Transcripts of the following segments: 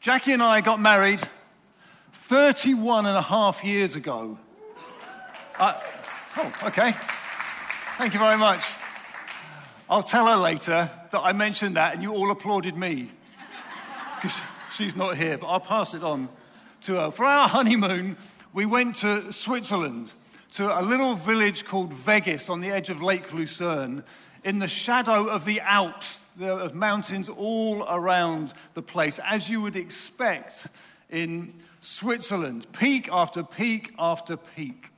Jackie and I got married 31 and a half years ago. Uh, oh, okay. Thank you very much. I'll tell her later that I mentioned that and you all applauded me because she's not here, but I'll pass it on to her. For our honeymoon, we went to Switzerland, to a little village called Weggis on the edge of Lake Lucerne, in the shadow of the Alps, of mountains all around the place, as you would expect in Switzerland, peak after peak after peak.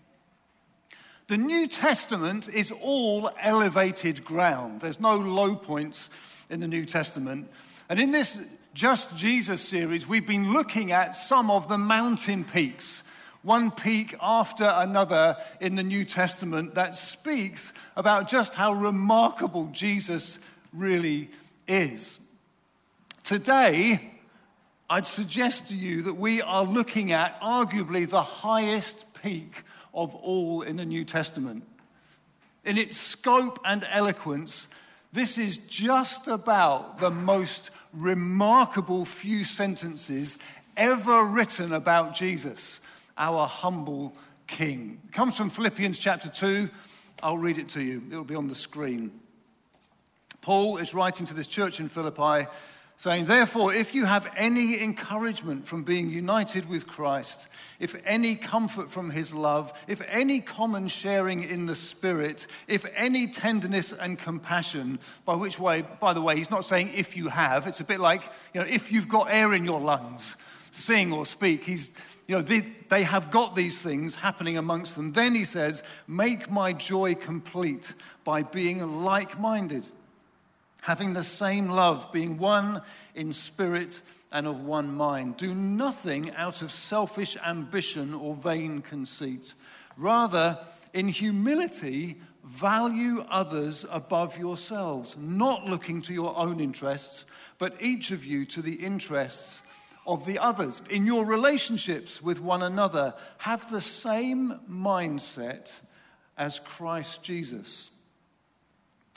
The New Testament is all elevated ground. There's no low points in the New Testament. And in this Just Jesus series, we've been looking at some of the mountain peaks, one peak after another in the New Testament that speaks about just how remarkable Jesus really is. Today, I'd suggest to you that we are looking at arguably the highest peak of all in the New Testament. In its scope and eloquence, this is just about the most remarkable few sentences ever written about Jesus, our humble King. It comes from Philippians chapter 2. I'll read it to you, it'll be on the screen. Paul is writing to this church in Philippi saying, Therefore, if you have any encouragement from being united with Christ, if any comfort from his love, if any common sharing in the Spirit, if any tenderness and compassion, by which way, by the way, he's not saying if you have, it's a bit like, you know, if you've got air in your lungs, sing or speak. He's, you know, they, they have got these things happening amongst them. Then he says, Make my joy complete by being like minded having the same love, being one in spirit and of one mind. Do nothing out of selfish ambition or vain conceit. Rather, in humility, value others above yourselves, not looking to your own interests, but each of you to the interests of the others. In your relationships with one another, have the same mindset as Christ Jesus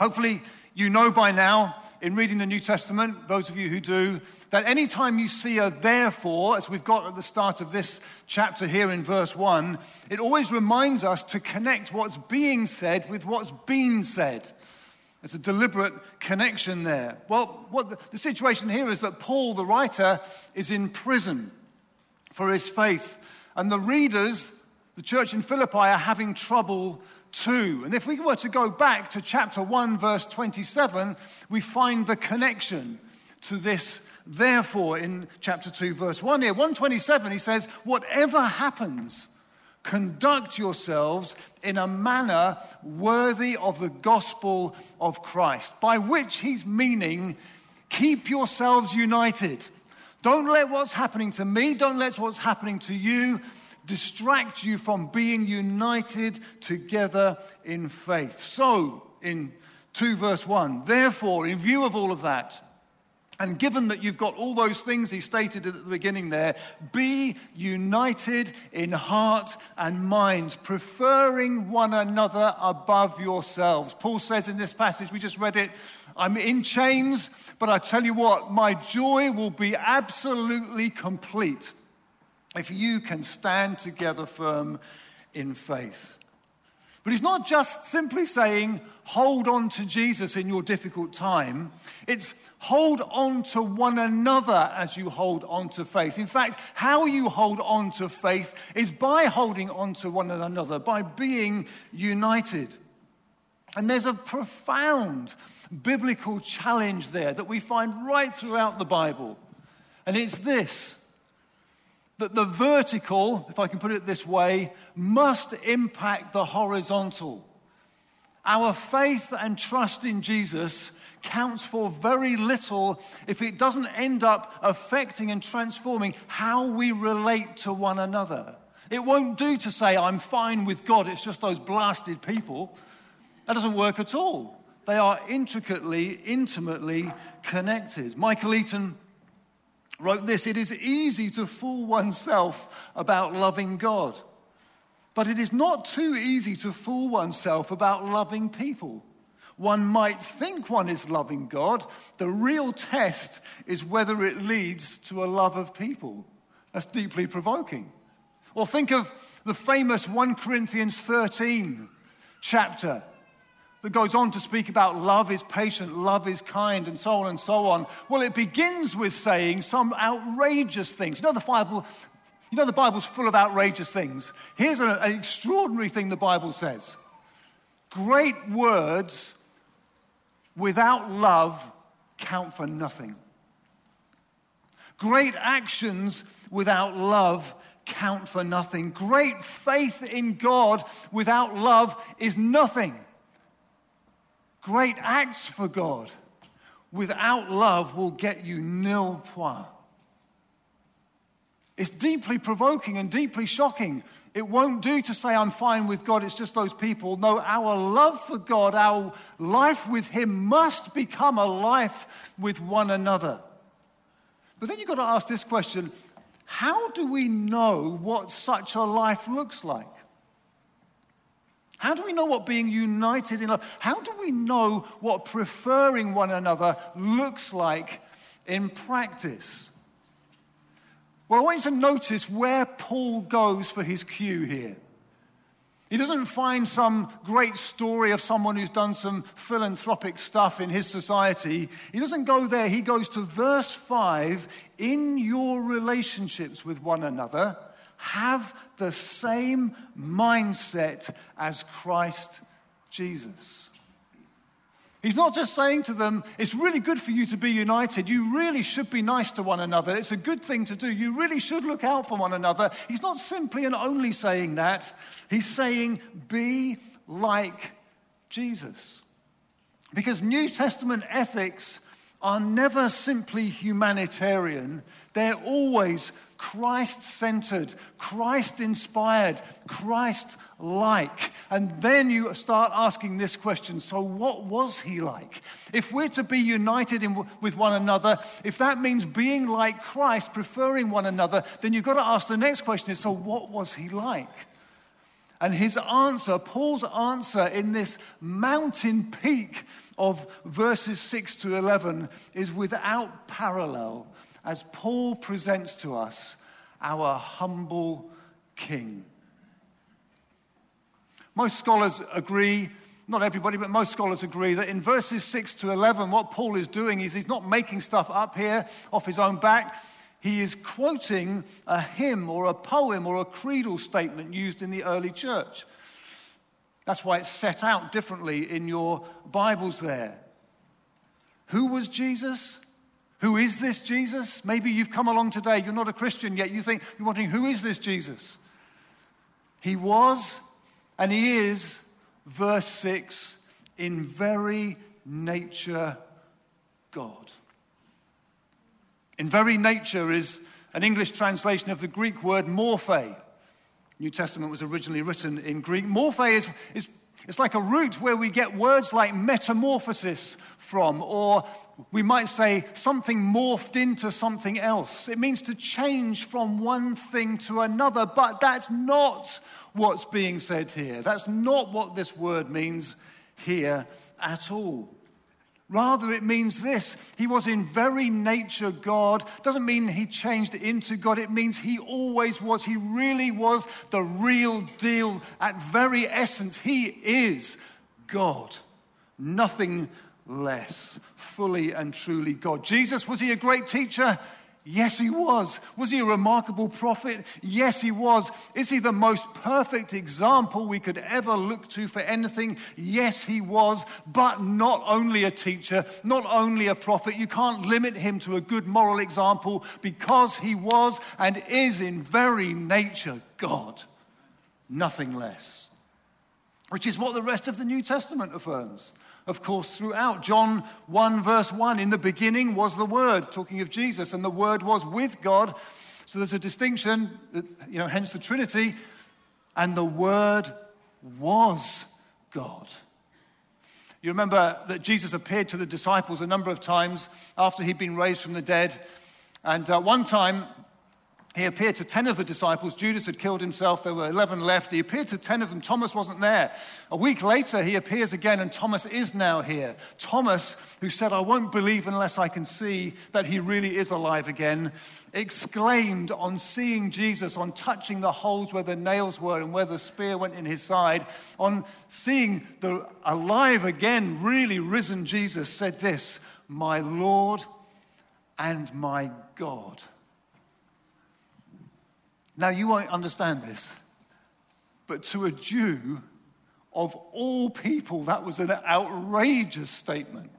Hopefully, you know by now, in reading the New Testament, those of you who do, that anytime you see a therefore, as we've got at the start of this chapter here in verse 1, it always reminds us to connect what's being said with what's been said. There's a deliberate connection there. Well, what the, the situation here is that Paul, the writer, is in prison for his faith. And the readers, the church in Philippi, are having trouble too. And if we were to go back to chapter 1, verse 27, we find the connection to this therefore in chapter 2, verse 1 here. 127, he says, Whatever happens, conduct yourselves in a manner worthy of the gospel of Christ, by which he's meaning, keep yourselves united. Don't let what's happening to me, don't let what's happening to you distract you from being united together in faith. So, in 2 verse 1, therefore, in view of all of that, and given that you've got all those things he stated at the beginning there, be united in heart and mind, preferring one another above yourselves. Paul says in this passage, we just read it, I'm in chains, but I tell you what, my joy will be absolutely complete if you can stand together firm in faith. But he's not just simply saying, hold on to Jesus in your difficult time. It's hold on to one another as you hold on to faith. In fact, how you hold on to faith is by holding on to one another, by being united. And there's a profound biblical challenge there that we find right throughout the Bible. And it's this that the vertical, if I can put it this way, must impact the horizontal. Our faith and trust in Jesus counts for very little if it doesn't end up affecting and transforming how we relate to one another. It won't do to say, I'm fine with God, it's just those blasted people. That doesn't work at all. They are intricately, intimately connected. Michael Eaton wrote this It is easy to fool oneself about loving God, but it is not too easy to fool oneself about loving people. One might think one is loving God. The real test is whether it leads to a love of people. That's deeply provoking. Or think of the famous 1 Corinthians 13 chapter that goes on to speak about love is patient, love is kind, and so on and so on. Well, it begins with saying some outrageous things. You know, the Bible, you know, the Bible's full of outrageous things. Here's an, an extraordinary thing the Bible says Great words without love count for nothing. Great actions without love count for nothing. Great faith in God without love is nothing great acts for God without love will get you nil point. It's deeply provoking and deeply shocking. It won't do to say, I'm fine with God, it's just those people. No, our love for God, our life with Him must become a life with one another. But then you've got to ask this question how do we know what such a life looks like? How do we know what being united in love? How do we know what preferring one another looks like in practice? Well, I want you to notice where Paul goes for his cue here. He doesn't find some great story of someone who's done some philanthropic stuff in his society. He doesn't go there. He goes to verse 5 in your relationships with one another have the same mindset as Christ Jesus. He's not just saying to them, it's really good for you to be united. You really should be nice to one another. It's a good thing to do. You really should look out for one another. He's not simply and only saying that. He's saying, be like Jesus. Because New Testament ethics are never simply humanitarian, they're always Christ centered, Christ inspired, Christ like. And then you start asking this question so, what was he like? If we're to be united in, with one another, if that means being like Christ, preferring one another, then you've got to ask the next question is so, what was he like? And his answer, Paul's answer in this mountain peak of verses 6 to 11, is without parallel as Paul presents to us our humble King. Most scholars agree, not everybody, but most scholars agree that in verses 6 to 11, what Paul is doing is he's not making stuff up here off his own back. He is quoting a hymn or a poem or a creedal statement used in the early church. That's why it's set out differently in your Bibles there. Who was Jesus? Who is this Jesus? Maybe you've come along today, you're not a Christian yet, you think, you're wondering, who is this Jesus? He was and he is, verse 6, in very nature God. In very nature is an English translation of the Greek word morphe. New Testament was originally written in Greek. Morphe is, is it's like a root where we get words like metamorphosis from, or we might say something morphed into something else. It means to change from one thing to another, but that's not what's being said here. That's not what this word means here at all. Rather, it means this He was in very nature God. Doesn't mean He changed into God. It means He always was. He really was the real deal. At very essence, He is God. Nothing less, fully and truly God. Jesus, was he a great teacher? Yes, he was. Was he a remarkable prophet? Yes, he was. Is he the most perfect example we could ever look to for anything? Yes, he was. But not only a teacher, not only a prophet. You can't limit him to a good moral example because he was and is in very nature God. Nothing less. Which is what the rest of the New Testament affirms of course, throughout. John 1, verse 1 In the beginning was the Word, talking of Jesus, and the Word was with God. So there's a distinction, you know, hence the Trinity. And the Word was God. You remember that Jesus appeared to the disciples a number of times after he'd been raised from the dead. And uh, one time, he appeared to 10 of the disciples. Judas had killed himself. There were 11 left. He appeared to 10 of them. Thomas wasn't there. A week later, he appears again, and Thomas is now here. Thomas, who said, I won't believe unless I can see that he really is alive again, exclaimed on seeing Jesus, on touching the holes where the nails were and where the spear went in his side, on seeing the alive again, really risen Jesus, said this, My Lord and my God. Now, you won't understand this, but to a Jew, of all people, that was an outrageous statement.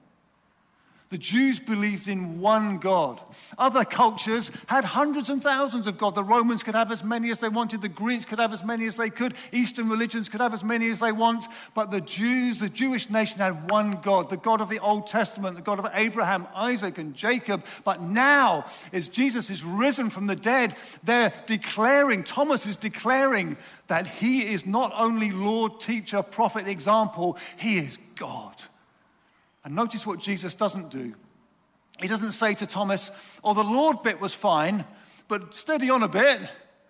The Jews believed in one God. Other cultures had hundreds and thousands of gods. The Romans could have as many as they wanted. The Greeks could have as many as they could. Eastern religions could have as many as they want. But the Jews, the Jewish nation, had one God, the God of the Old Testament, the God of Abraham, Isaac, and Jacob. But now, as Jesus is risen from the dead, they're declaring, Thomas is declaring that he is not only Lord, teacher, prophet, example, he is God. And notice what Jesus doesn't do. He doesn't say to Thomas, Oh, the Lord bit was fine, but steady on a bit.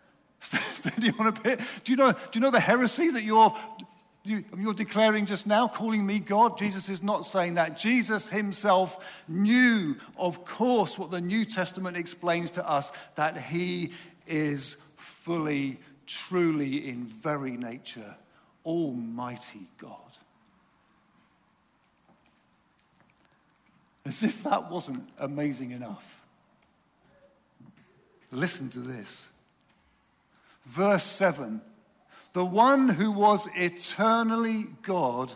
steady on a bit. Do you know, do you know the heresy that you're, you, you're declaring just now, calling me God? Jesus is not saying that. Jesus himself knew, of course, what the New Testament explains to us that he is fully, truly, in very nature, Almighty God. As if that wasn't amazing enough. Listen to this. Verse 7 The one who was eternally God,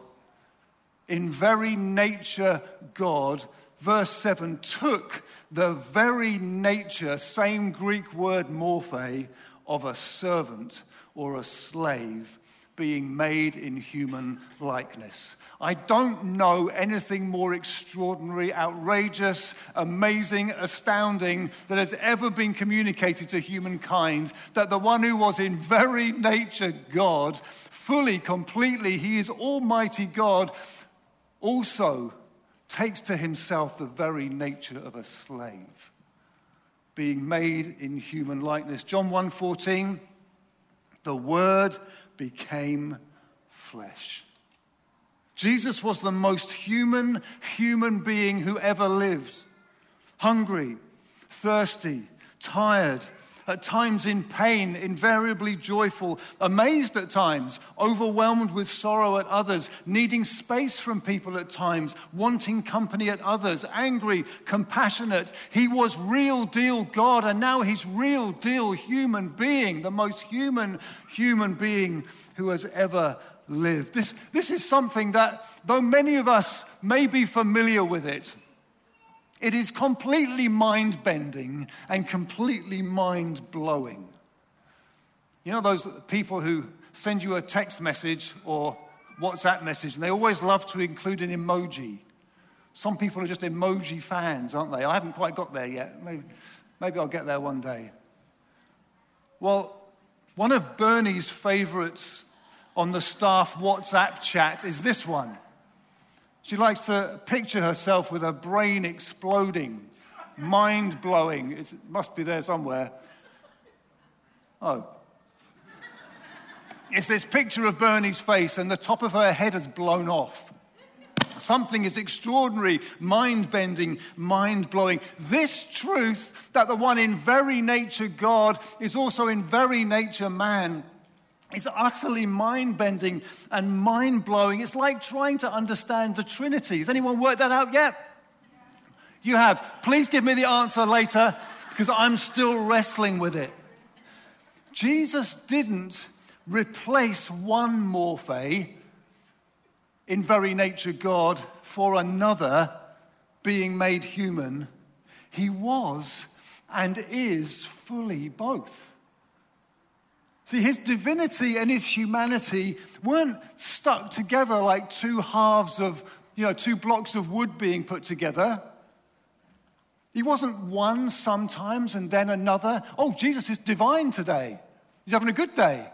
in very nature God, verse 7 took the very nature, same Greek word morphe, of a servant or a slave being made in human likeness. I don't know anything more extraordinary, outrageous, amazing, astounding that has ever been communicated to humankind that the one who was in very nature God, fully, completely, he is Almighty God, also takes to himself the very nature of a slave, being made in human likeness. John 1:14 the word became flesh. Jesus was the most human human being who ever lived. Hungry, thirsty, tired, at times in pain, invariably joyful, amazed at times, overwhelmed with sorrow at others, needing space from people at times, wanting company at others, angry, compassionate. He was real deal God, and now he's real deal human being, the most human human being who has ever lived. This, this is something that, though many of us may be familiar with it, it is completely mind bending and completely mind blowing. You know, those people who send you a text message or WhatsApp message, and they always love to include an emoji. Some people are just emoji fans, aren't they? I haven't quite got there yet. Maybe, maybe I'll get there one day. Well, one of Bernie's favorites on the staff WhatsApp chat is this one. She likes to picture herself with her brain exploding, mind blowing. It must be there somewhere. Oh. It's this picture of Bernie's face, and the top of her head has blown off. Something is extraordinary, mind bending, mind blowing. This truth that the one in very nature God is also in very nature man it's utterly mind bending and mind blowing. It's like trying to understand the Trinity. Has anyone worked that out yet? You have. Please give me the answer later. because I'm still wrestling with it. Jesus didn't replace one morphe in very nature God for another being made human. He was and is fully both. See, his divinity and his humanity weren't stuck together like two halves of, you know, two blocks of wood being put together. He wasn't one sometimes and then another. Oh, Jesus is divine today. He's having a good day.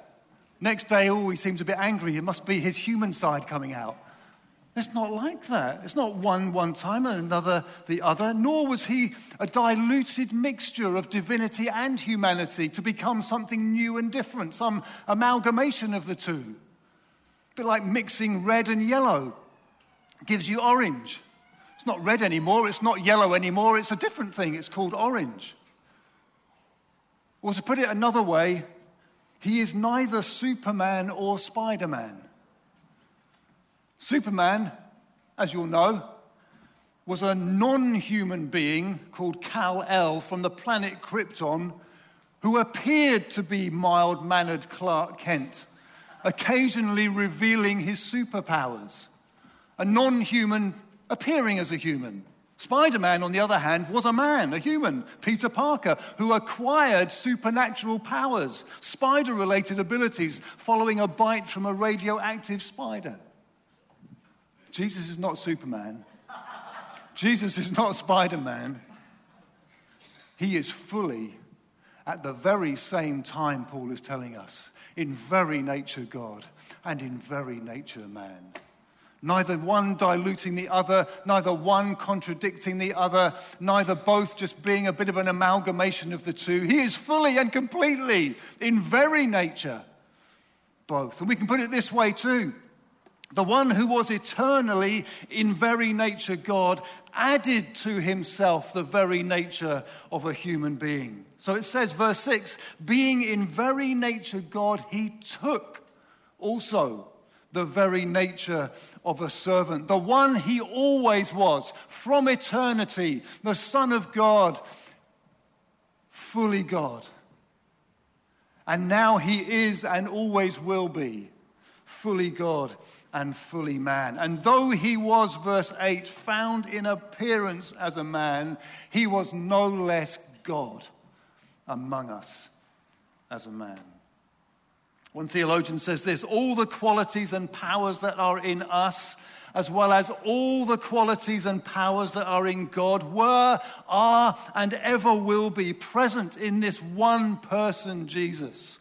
Next day, oh, he seems a bit angry. It must be his human side coming out. It's not like that. It's not one one time and another the other, nor was he a diluted mixture of divinity and humanity to become something new and different, some amalgamation of the two. A bit like mixing red and yellow gives you orange. It's not red anymore, it's not yellow anymore, it's a different thing. It's called orange. Or to put it another way, he is neither Superman or Spider Man. Superman, as you'll know, was a non human being called Kal El from the planet Krypton who appeared to be mild mannered Clark Kent, occasionally revealing his superpowers. A non human appearing as a human. Spider Man, on the other hand, was a man, a human, Peter Parker, who acquired supernatural powers, spider related abilities, following a bite from a radioactive spider. Jesus is not Superman. Jesus is not Spider Man. He is fully, at the very same time, Paul is telling us, in very nature God and in very nature man. Neither one diluting the other, neither one contradicting the other, neither both just being a bit of an amalgamation of the two. He is fully and completely in very nature both. And we can put it this way too the one who was eternally in very nature God added to himself the very nature of a human being. So it says, verse 6 being in very nature God, he took also the very nature of a servant, the one he always was from eternity, the Son of God, fully God. And now he is and always will be fully God and fully man. And though he was, verse 8, found in appearance as a man, he was no less God among us as a man. One theologian says this all the qualities and powers that are in us, as well as all the qualities and powers that are in God, were, are, and ever will be present in this one person, Jesus.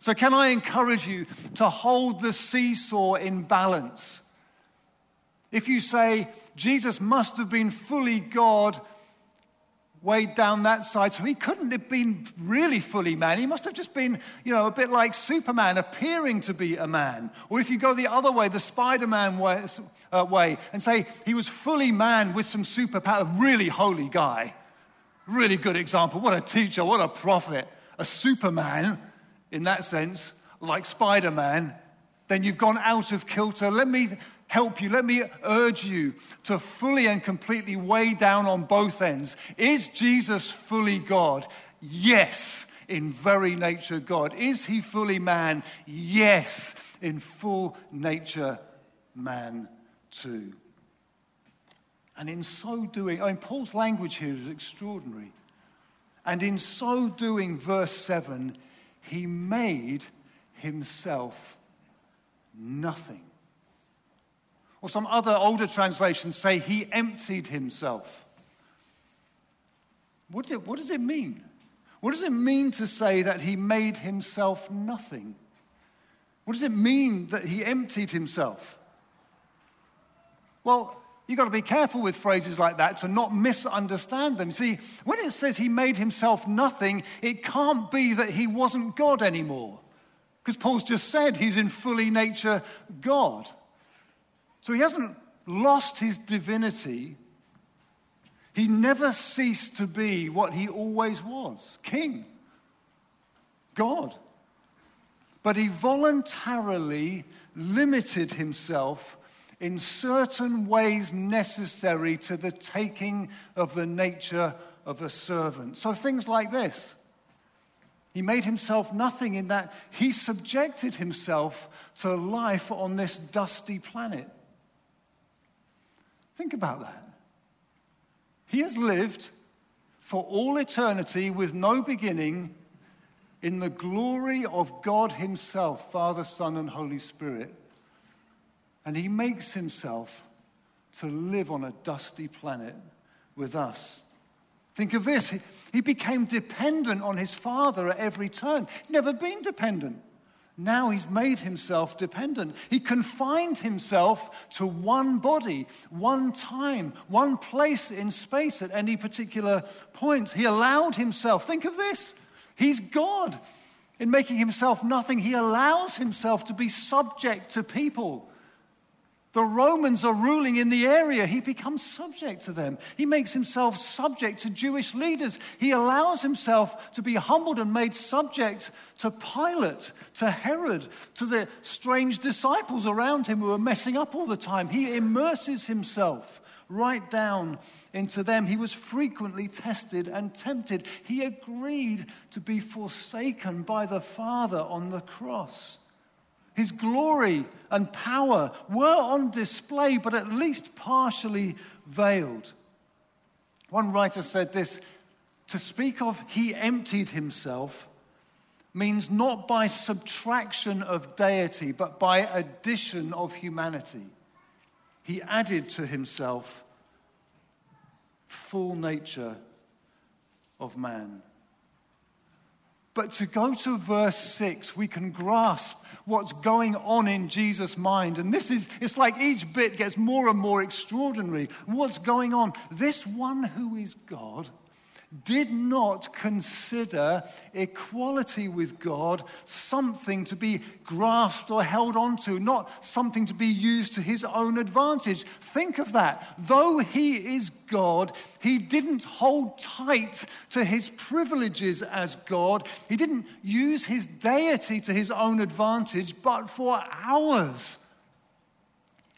So, can I encourage you to hold the seesaw in balance? If you say Jesus must have been fully God, weighed down that side, so he couldn't have been really fully man. He must have just been, you know, a bit like Superman, appearing to be a man. Or if you go the other way, the Spider Man way, uh, way, and say he was fully man with some superpower, really holy guy. Really good example. What a teacher, what a prophet. A Superman in that sense, like Spider Man, then you've gone out of kilter. Let me help you. Let me urge you to fully and completely weigh down on both ends. Is Jesus fully God? Yes, in very nature God. Is he fully man? Yes, in full nature man too. And in so doing, I mean, Paul's language here is extraordinary. And in so doing, verse 7, he made himself nothing. Or some other older translations say he emptied himself. What, do, what does it mean? What does it mean to say that he made himself nothing? What does it mean that he emptied himself? Well, You've got to be careful with phrases like that to not misunderstand them. See, when it says he made himself nothing, it can't be that he wasn't God anymore. Because Paul's just said he's in fully nature God. So he hasn't lost his divinity. He never ceased to be what he always was King, God. But he voluntarily limited himself in certain ways necessary to the taking of the nature of a servant. So things like this. He made himself nothing in that he subjected himself to life on this dusty planet. Think about that. He has lived for all eternity with no beginning in the glory of God Himself, Father, Son, and Holy Spirit. And He makes Himself to live on a dusty planet with us. Think of this. He became dependent on his father at every turn. Never been dependent. Now he's made himself dependent. He confined himself to one body, one time, one place in space at any particular point. He allowed himself, think of this, he's God. In making himself nothing, he allows himself to be subject to people. The Romans are ruling in the area. He becomes subject to them. He makes himself subject to Jewish leaders. He allows himself to be humbled and made subject to Pilate, to Herod, to the strange disciples around him who are messing up all the time. He immerses himself right down into them. He was frequently tested and tempted. He agreed to be forsaken by the Father on the cross. His glory and power were on display, but at least partially veiled. One writer said this to speak of he emptied himself means not by subtraction of deity, but by addition of humanity. He added to himself full nature of man. But to go to verse 6, we can grasp what's going on in Jesus' mind. And this is, it's like each bit gets more and more extraordinary. What's going on? This one who is God did not consider equality with God something to be grasped or held onto, not something to be used to his own advantage. Think of that. Though he is God, he didn't hold tight to his privileges as God. He didn't use his deity to his own advantage, but for ours.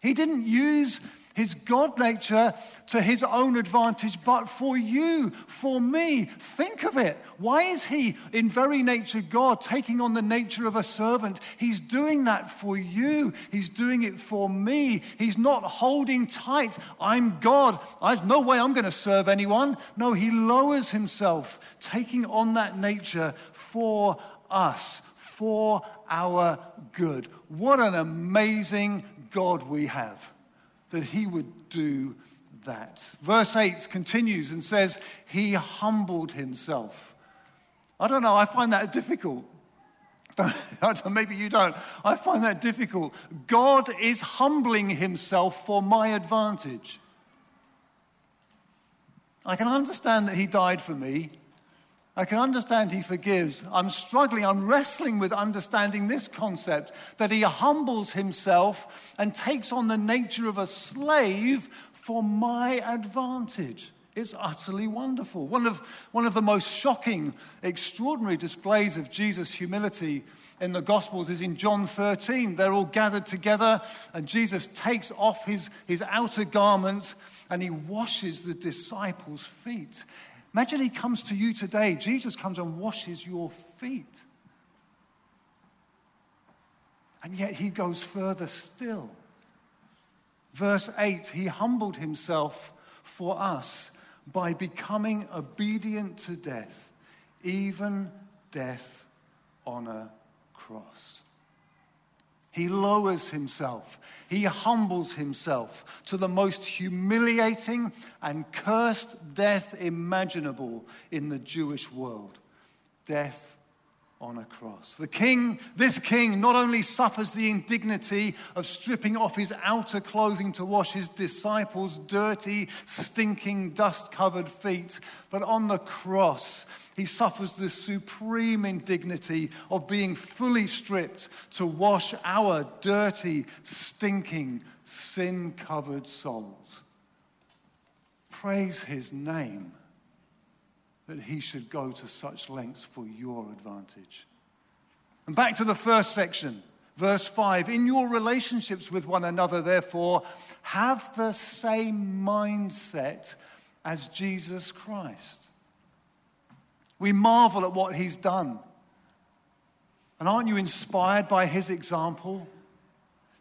He didn't use his God nature to his own advantage, but for you, for me. Think of it. Why is he, in very nature God, taking on the nature of a servant? He's doing that for you. He's doing it for me. He's not holding tight. I'm God. There's no way I'm going to serve anyone. No, he lowers himself, taking on that nature for us, for our good. What an amazing God we have that he would do that. Verse 8 continues and says, He humbled himself. I don't know, I find that difficult. Maybe you don't. I find that difficult. God is humbling himself for my advantage. I can understand that he died for me. I can understand he forgives. I'm struggling, I'm wrestling with understanding this concept that he humbles himself and takes on the nature of a slave for my advantage. It's utterly wonderful. One of, one of the most shocking, extraordinary displays of Jesus' humility in the Gospels is in John 13. They're all gathered together, and Jesus takes off his, his outer garment and he washes the disciples' feet. Imagine he comes to you today. Jesus comes and washes your feet. And yet he goes further still. Verse 8 He humbled himself for us by becoming obedient to death, even death on a cross. He lowers himself. He humbles himself to the most humiliating and cursed death imaginable in the Jewish world death on a cross. The king, this king, not only suffers the indignity of stripping off his outer clothing to wash his disciples' dirty, stinking, dust covered feet, but on the cross, he suffers the supreme indignity of being fully stripped to wash our dirty, stinking, sin covered souls. Praise his name that he should go to such lengths for your advantage. And back to the first section, Verse 5 In your relationships with one another, therefore, have the same mindset as Jesus Christ. We marvel at what he's done. And aren't you inspired by his example?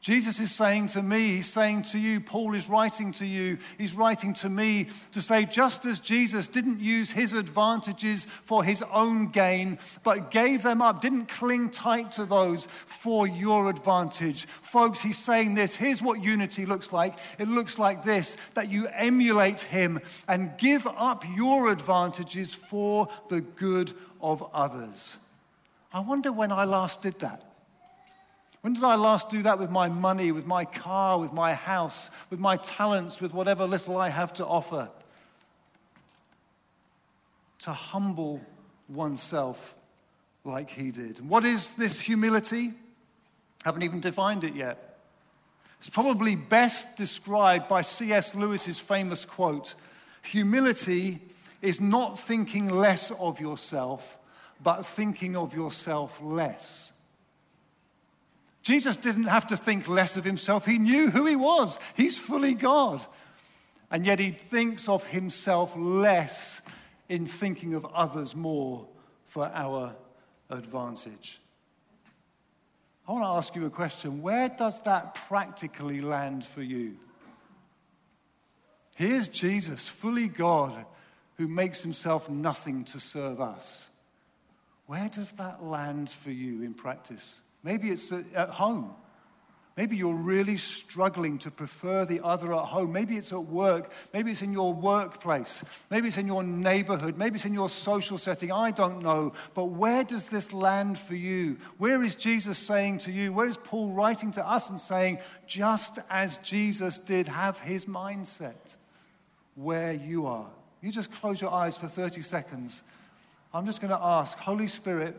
Jesus is saying to me, He's saying to you, Paul is writing to you, He's writing to me to say, just as Jesus didn't use his advantages for his own gain, but gave them up, didn't cling tight to those for your advantage. Folks, He's saying this. Here's what unity looks like it looks like this that you emulate Him and give up your advantages for the good of others. I wonder when I last did that. When did I last do that with my money, with my car, with my house, with my talents, with whatever little I have to offer? To humble oneself like he did. What is this humility? I Haven't even defined it yet. It's probably best described by C.S. Lewis's famous quote Humility is not thinking less of yourself, but thinking of yourself less. Jesus didn't have to think less of himself. He knew who he was. He's fully God. And yet he thinks of himself less in thinking of others more for our advantage. I want to ask you a question. Where does that practically land for you? Here's Jesus, fully God, who makes himself nothing to serve us. Where does that land for you in practice? Maybe it's at home. Maybe you're really struggling to prefer the other at home. Maybe it's at work. Maybe it's in your workplace. Maybe it's in your neighborhood. Maybe it's in your social setting. I don't know. But where does this land for you? Where is Jesus saying to you? Where is Paul writing to us and saying, just as Jesus did, have his mindset where you are? You just close your eyes for 30 seconds. I'm just going to ask, Holy Spirit,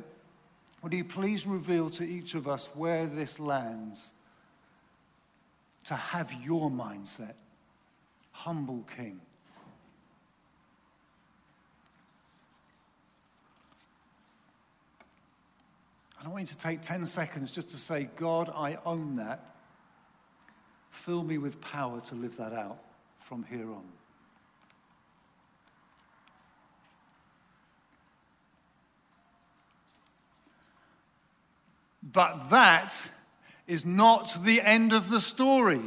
would you please reveal to each of us where this lands? To have your mindset, humble king. I want you to take 10 seconds just to say, God, I own that. Fill me with power to live that out from here on. But that is not the end of the story.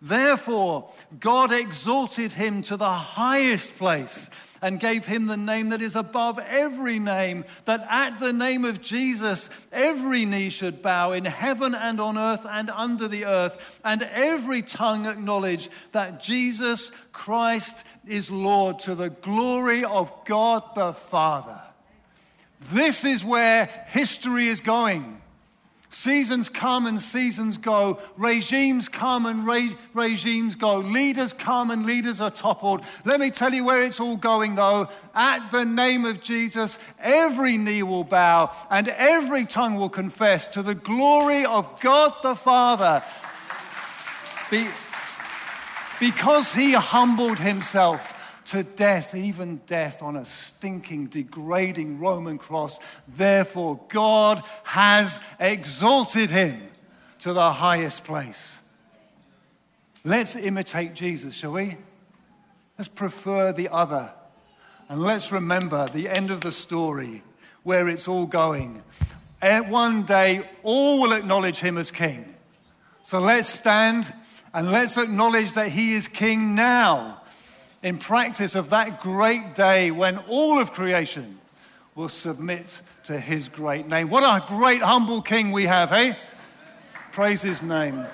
Therefore, God exalted him to the highest place and gave him the name that is above every name, that at the name of Jesus every knee should bow in heaven and on earth and under the earth, and every tongue acknowledge that Jesus Christ is Lord to the glory of God the Father. This is where history is going. Seasons come and seasons go. Regimes come and re- regimes go. Leaders come and leaders are toppled. Let me tell you where it's all going, though. At the name of Jesus, every knee will bow and every tongue will confess to the glory of God the Father. Be- because he humbled himself to death, even death on a stinking, degrading Roman cross. Therefore, God has exalted him to the highest place. Let's imitate Jesus, shall we? Let's prefer the other. And let's remember the end of the story where it's all going. Eh, one day, all will acknowledge him as king. So let's stand and let's acknowledge that he is king now in practice of that great day when all of creation will submit to his great name. What a great, humble king we have, hey? Praise his name.